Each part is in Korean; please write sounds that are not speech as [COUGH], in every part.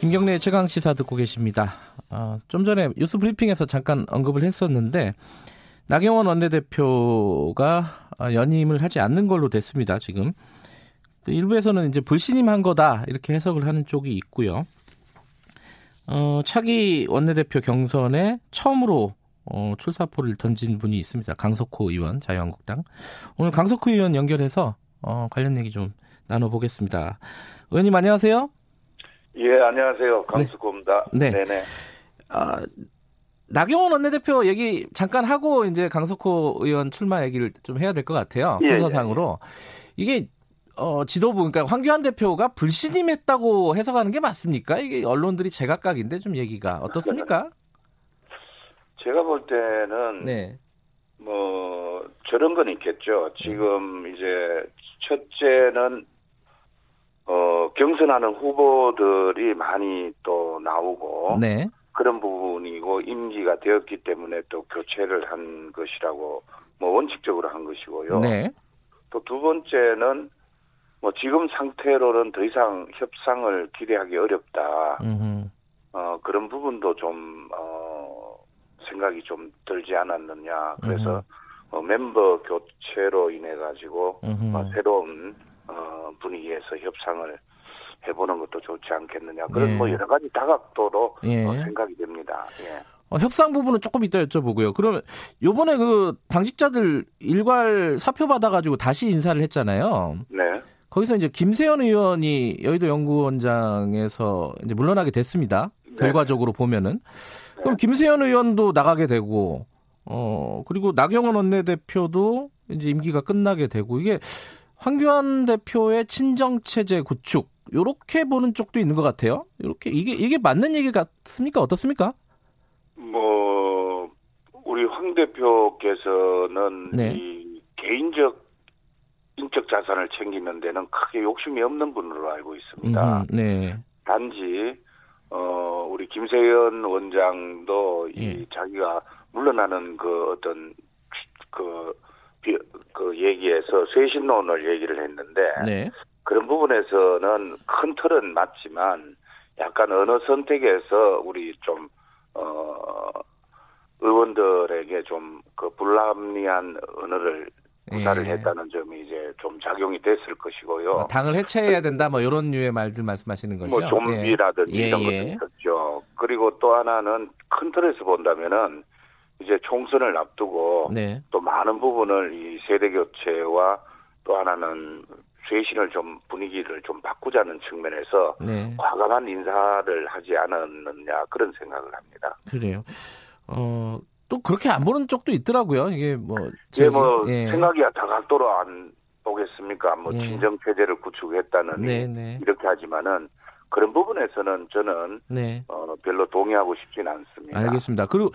김경래 최강 시사 듣고 계십니다. 어, 좀 전에 뉴스 브리핑에서 잠깐 언급을 했었는데 나경원 원내대표가 어, 연임을 하지 않는 걸로 됐습니다. 지금 그 일부에서는 이제 불신임한 거다 이렇게 해석을 하는 쪽이 있고요. 어, 차기 원내대표 경선에 처음으로 어, 출사포를 던진 분이 있습니다. 강석호 의원, 자유한국당. 오늘 강석호 의원 연결해서 어, 관련 얘기 좀 나눠보겠습니다. 의원님 안녕하세요. 예, 안녕하세요. 강수고입니다. 네. 네. 네 아, 나경원 원내대표 얘기 잠깐 하고 이제 강석호 의원 출마 얘기를 좀 해야 될 것 같아요. 예, 순서상으로. 예, 예. 이게 어, 지도부, 그러니까 황교안 대표가 불신임했다고 해석하는 게 맞습니까? 이게 언론들이 제각각인데 좀 얘기가 어떻습니까? 제가 볼 때는 네. 뭐 저런 건 있겠죠. 지금 이제 첫째는 어, 경선하는 후보들이 많이 또 나오고 네. 그런 부분이고 임기가 되었기 때문에 또 교체를 한 것이라고 뭐 원칙적으로 한 것이고요. 네. 또 두 번째는 뭐 지금 상태로는 더 이상 협상을 기대하기 어렵다. 음흠. 어, 그런 부분도 좀 어, 생각이 좀 들지 않았느냐. 그래서 어, 멤버 교체로 인해 가지고 어, 새로운 어, 분위기에서 협상을 해보는 것도 좋지 않겠느냐 그런 예. 뭐 여러 가지 다각도로 예. 어, 생각이 됩니다. 예. 어, 협상 부분은 조금 이따 여쭤보고요. 그러면 요번에 그 당직자들 일괄 사표 받아가지고 다시 인사를 했잖아요. 네. 거기서 이제 김세현 의원이 여의도 연구원장에서 이제 물러나게 됐습니다. 네. 결과적으로 보면은. 네. 그럼 김세현 의원도 나가게 되고, 어, 그리고 나경원 원내대표도 이제 임기가 끝나게 되고, 이게 황교안 대표의 친정 체제 구축 요렇게 보는 쪽도 있는 것 같아요. 이렇게 이게 이게 맞는 얘기 같습니까? 어떻습니까? 뭐 우리 황 대표께서는 네. 이 개인적 인적 자산을 챙기는 데는 크게 욕심이 없는 분으로 알고 있습니다. 음, 네. 단지 어 우리 김세현 원장도 이 예. 자기가 물러나는 그 어떤 그 그 얘기에서 쇄신론을 얘기를 했는데 네. 그런 부분에서는 큰 틀은 맞지만 약간 언어 선택에서 우리 좀 어, 의원들에게 좀 그 불합리한 언어를 구사를 예. 했다는 점이 이제 좀 작용이 됐을 것이고요. 뭐 당을 해체해야 된다, 뭐 이런 류의 말들 말씀하시는 거죠. 뭐 좀비라든지 예. 이런 예. 것도 있었죠. 그리고 또 하나는 큰 틀에서 본다면은 이제 총선을 앞두고 네. 또 많은 부분을 이 세대 교체와 또 하나는 쇄신을 좀 분위기를 좀 바꾸자는 측면에서 네. 과감한 인사를 하지 않았느냐 그런 생각을 합니다. 그래요. 어, 또 그렇게 안 보는 쪽도 있더라고요. 이게 뭐, 예, 뭐 예. 생각이 다각도로 안 보겠습니까? 뭐 예. 친정 체제를 구축했다는 네, 네. 이렇게 하지만은 그런 부분에서는 저는 네. 어, 별로 동의하고 싶지는 않습니다. 알겠습니다. 그리고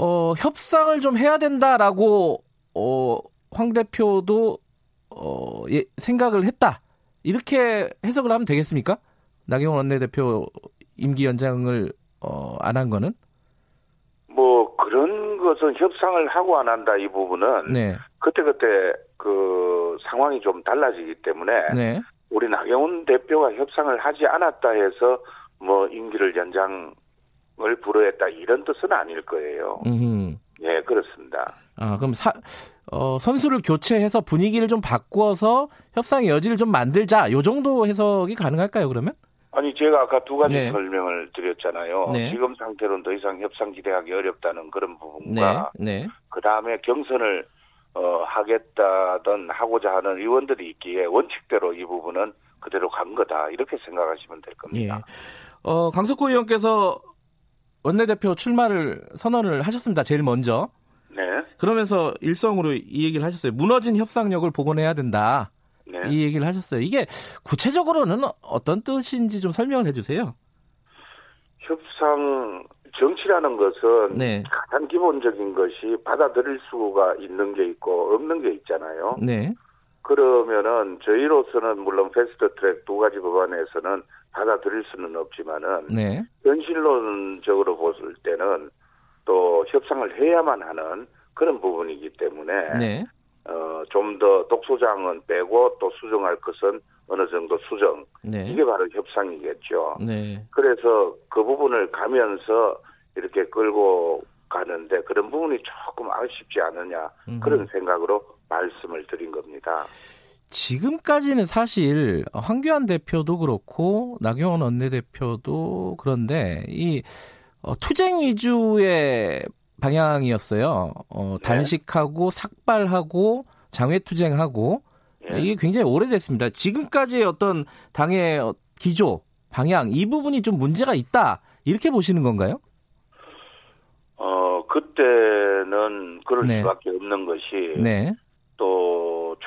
어, 협상을 좀 해야 된다라고 어, 황 대표도 어, 예, 생각을 했다. 이렇게 해석을 하면 되겠습니까? 나경원 원내대표 임기 연장을 어, 안 한 거는? 뭐 그런 것은 협상을 하고 안 한다 이 부분은 네. 그때 그때 그 상황이 좀 달라지기 때문에 네. 우리 나경원 대표가 협상을 하지 않았다 해서 뭐 임기를 연장 을 불허했다 이런 뜻은 아닐 거예요. 음. 예, 그렇습니다. 아, 그럼 사, 어, 선수를 교체해서 분위기를 좀 바꾸어서 협상의 여지를 좀 만들자. 요 정도 해석이 가능할까요, 그러면? 아니, 제가 아까 두 가지 네. 설명을 드렸잖아요. 네. 지금 상태로는 더 이상 협상 기대하기 어렵다는 그런 부분과 네. 네. 그 다음에 경선을 어, 하겠다든 하고자 하는 의원들이 있기에 원칙대로 이 부분은 그대로 간 거다. 이렇게 생각하시면 될 겁니다. 예. 어, 강석호 의원께서 원내대표 출마를 선언을 하셨습니다. 제일 먼저. 네. 그러면서 일성으로 이 얘기를 하셨어요. 무너진 협상력을 복원해야 된다. 네. 이 얘기를 하셨어요. 이게 구체적으로는 어떤 뜻인지 좀 설명을 해주세요. 협상 정치라는 것은 네. 가장 기본적인 것이 받아들일 수가 있는 게 있고 없는 게 있잖아요. 네. 그러면은 저희로서는 물론 패스트 트랙 두 가지 법안에서는 받아들일 수는 없지만은 네. 현실론적으로 봤을 때는 또 협상을 해야만 하는 그런 부분이기 때문에 네. 어, 좀 더 독소장은 빼고 또 수정할 것은 어느 정도 수정. 네. 이게 바로 협상이겠죠. 네. 그래서 그 부분을 가면서 이렇게 끌고 가는데 그런 부분이 조금 아쉽지 않느냐 음. 그런 생각으로 말씀을 드린 겁니다. 지금까지는 사실 황교안 대표도 그렇고 나경원 원내대표도 그런데 이 어, 투쟁 위주의 방향이었어요. 어, 네. 단식하고 삭발하고 장외투쟁하고 네. 이게 굉장히 오래됐습니다. 지금까지의 어떤 당의 기조, 방향 이 부분이 좀 문제가 있다 이렇게 보시는 건가요? 어 그때는 그럴 네. 수밖에 없는 것이 네.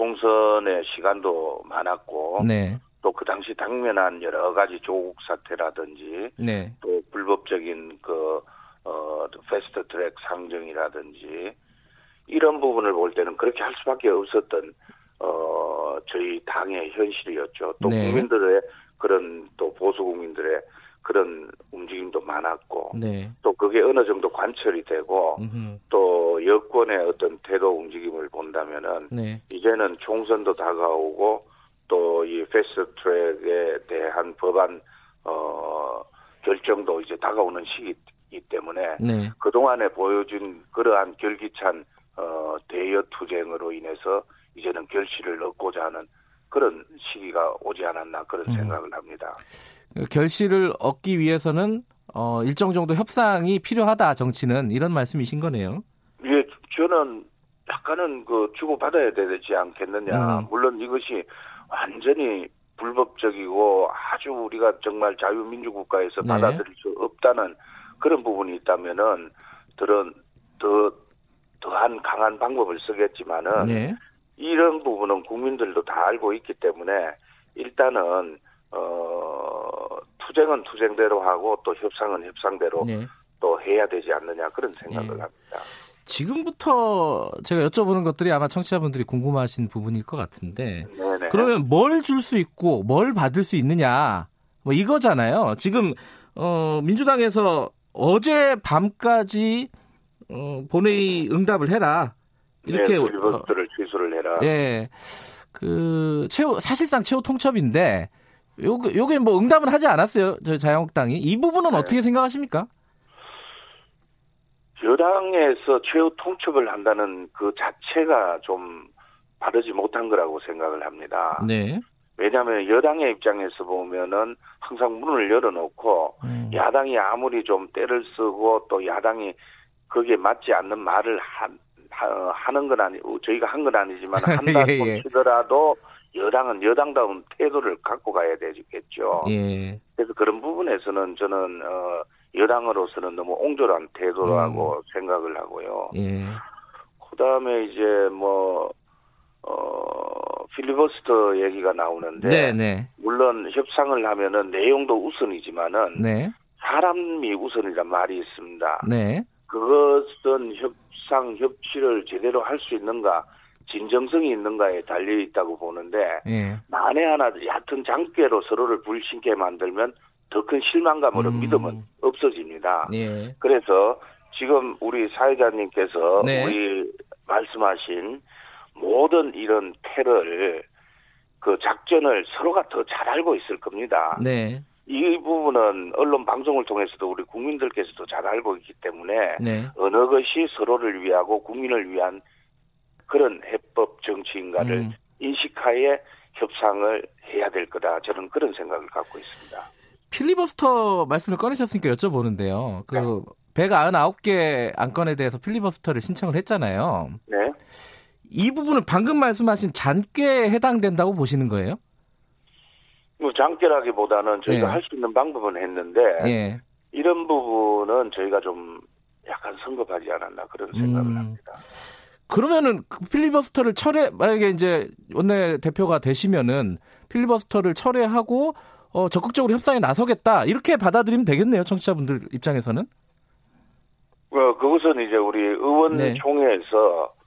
또 총선의 시간도 많았고 네. 또그 당시 당면한 여러 가지 조국 사태라든지 네. 또 불법적인 그 어, 패스트 트랙 상정이라든지 이런 부분을 볼 때는 그렇게 할 수밖에 없었던 어, 저희 당의 현실이었죠. 또 네. 국민들의 그런 또 보수 국민들의 그런 움직임도 많았고 네. 또 어느 정도 관철이 되고 음흠. 또 여권의 어떤 태도 움직임을 본다면은 네. 이제는 총선도 다가오고 또 이 패스트 트랙에 대한 법안 어 결정도 이제 다가오는 시기이기 때문에 네. 그동안에 보여준 그러한 결기찬 어 대여 투쟁으로 인해서 이제는 결실을 얻고자 하는 그런 시기가 오지 않았나 그런 음. 생각을 합니다. 결실을 얻기 위해서는 어, 일정 정도 협상이 필요하다 정치는 이런 말씀이신 거네요. 예, 저는 약간은 그 주고 받아야 되지 않겠느냐. 음. 물론 이것이 완전히 불법적이고 아주 우리가 정말 자유민주국가에서 네. 받아들일 수 없다는 그런 부분이 있다면은 들은 더 더한 강한 방법을 쓰겠지만은 네. 이런 부분은 국민들도 다 알고 있기 때문에 일단은 어 투쟁은 투쟁대로 하고 또 협상은 협상대로 네. 또 해야 되지 않느냐 그런 생각을 네. 합니다. 지금부터 제가 여쭤보는 것들이 아마 청취자분들이 궁금하신 부분일 것 같은데 네네. 그러면 뭘 줄 수 있고 뭘 받을 수 있느냐 뭐 이거잖아요. 지금 어 민주당에서 어제 밤까지 어 본회의 응답을 해라 이렇게 네, 리버스를 어, 취소를 해라. 예. 그 최후 사실상 최후 통첩인데 요게 요게 뭐 응답은 하지 않았어요. 저 자유한국당이 이 부분은 네. 어떻게 생각하십니까? 여당에서 최후 통첩을 한다는 그 자체가 좀 바르지 못한 거라고 생각을 합니다. 네. 왜냐하면 여당의 입장에서 보면은 항상 문을 열어놓고 음. 야당이 아무리 좀 때를 쓰고 또 야당이 거기에 맞지 않는 말을 한, 하는 건 아니, 저희가 한 건 아니지만 [LAUGHS] 한다고 예, 예. 치더라도 여당은 여당다운 태도를 갖고 가야 되겠죠. 예. 그래서 그런 부분에서는 저는 어, 여당으로서는 너무 옹졸한 태도라고 음. 생각을 하고요. 예. 그다음에 이제 뭐 어, 필리버스터 얘기가 나오는데 네, 네. 물론 협상을 하면은 내용도 우선이지만은 네. 사람이 우선이란 말이 있습니다. 네. 그것은 협상 협치를 제대로 할 수 있는가 진정성이 있는가에 달려 있다고 보는데 예. 만에 하나 얕은 장깨로 서로를 불신게 만들면 더 큰 실망감으로 음. 믿음은 없어집니다. 예. 그래서 지금 우리 사회자님께서 네. 우리 말씀하신 모든 이런 패를 그 작전을 서로가 더 잘 알고 있을 겁니다. 네. 이 부분은 언론 방송을 통해서도 우리 국민들께서도 잘 알고 있기 때문에 네. 어느 것이 서로를 위하고 국민을 위한 그런 해법 정치인가를 음. 인식하에 협상을 해야 될 거다. 저는 그런 생각을 갖고 있습니다. 필리버스터 말씀을 꺼내셨으니까 여쭤보는데요. 그 네. 199개 안건에 대해서 필리버스터를 신청을 했잖아요. 네. 이 부분은 방금 말씀하신 잔꾀에 해당된다고 보시는 거예요? 뭐 장결하기보다는 저희가 예. 할수 있는 방법은 했는데 예. 이런 부분은 저희가 좀 약간 성급하지 않았나 그런 생각을 음. 합니다. 그러면은 그 필리버스터를 철회 만약에 이제 원내 대표가 되시면은 필리버스터를 철회하고 어, 적극적으로 협상에 나서겠다 이렇게 받아들이면 되겠네요 청취자분들 입장에서는. 어, 그것은 이제 우리 의원총회에서 네.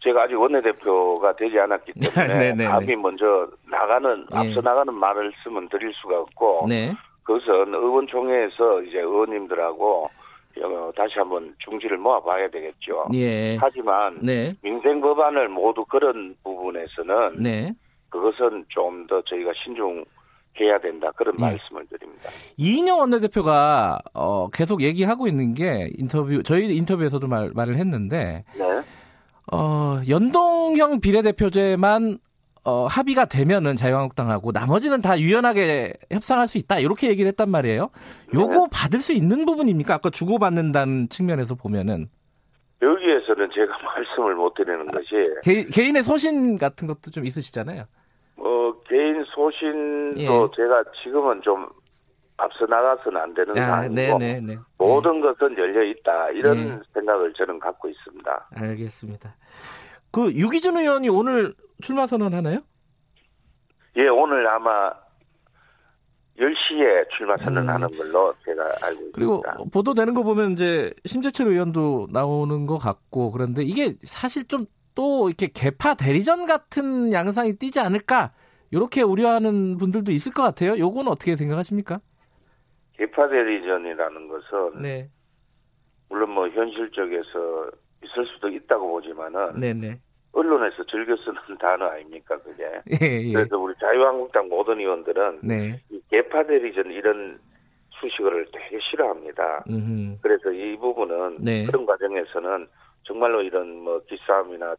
제가 아직 원내대표가 되지 않았기 [LAUGHS] 때문에 네, 네, 네. 답이 먼저 나가는 예. 앞서 나가는 말을 쓰면 드릴 수가 없고 네. 그것은 의원총회에서 이제 의원님들하고 어, 다시 한번 중지를 모아봐야 되겠죠. 예. 하지만 네. 민생 법안을 모두 그런 부분에서는 네. 그것은 좀 더 저희가 신중. 해야 된다 그런 네. 말씀을 드립니다. 이인영 원내대표가 어, 계속 얘기하고 있는 게 인터뷰 저희 인터뷰에서도 말, 말을 했는데 네. 어, 연동형 비례대표제만 어, 합의가 되면은 자유한국당하고 나머지는 다 유연하게 협상할 수 있다 이렇게 얘기를 했단 말이에요. 요거 네. 받을 수 있는 부분입니까? 아까 주고받는다는 측면에서 보면은 여기에서는 제가 [LAUGHS] 말씀을 못 드리는 것이 개, 개인의 소신 같은 것도 좀 있으시잖아요. 어 개인 소신도 예. 제가 지금은 좀 앞서 나가서는 안 되는 아, 상황이고 네네 네. 네. 모든 것은 열려 있다 이런 네. 생각을 저는 갖고 있습니다. 알겠습니다. 그 유기준 의원이 오늘 출마 선언 하나요? 예, 오늘 아마 10시에 출마 선언하는 음. 걸로 제가 알고 있습니다. 그리고 보도되는 거 보면 이제 심재철 의원도 나오는 것 같고 그런데 이게 사실 좀 또 이렇게 개파 대리전 같은 양상이 띄지 않을까 이렇게 우려하는 분들도 있을 것 같아요. 요건 어떻게 생각하십니까? 개파 대리전이라는 것은 네. 물론 뭐 현실 적에서 있을 수도 있다고 보지만은 네네. 언론에서 즐겨 쓰는 [LAUGHS] 단어 아닙니까 그게. 예, 예. 그래서 우리 자유한국당 모든 의원들은 네. 이 개파 대리전 이런 수식어를 되게 싫어합니다. 음흠. 그래서 이 부분은 네. 그런 과정에서는 정말로 이런 뭐 기싸움이나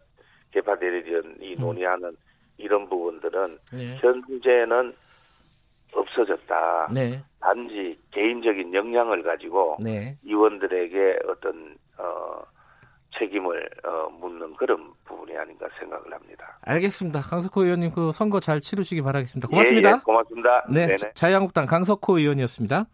개파 대리전이 음. 논의하는 이런 부분들은 네. 현재는 없어졌다. 네. 단지 개인적인 역량을 가지고 네. 의원들에게 어떤 어, 책임을 어, 묻는 그런 부분이 아닌가 생각을 합니다. 알겠습니다. 강석호 의원님 그 선거 잘 치르시기 바라겠습니다. 고맙습니다. 예, 예, 고맙습니다. 네, 네네. 자유한국당 강석호 의원이었습니다.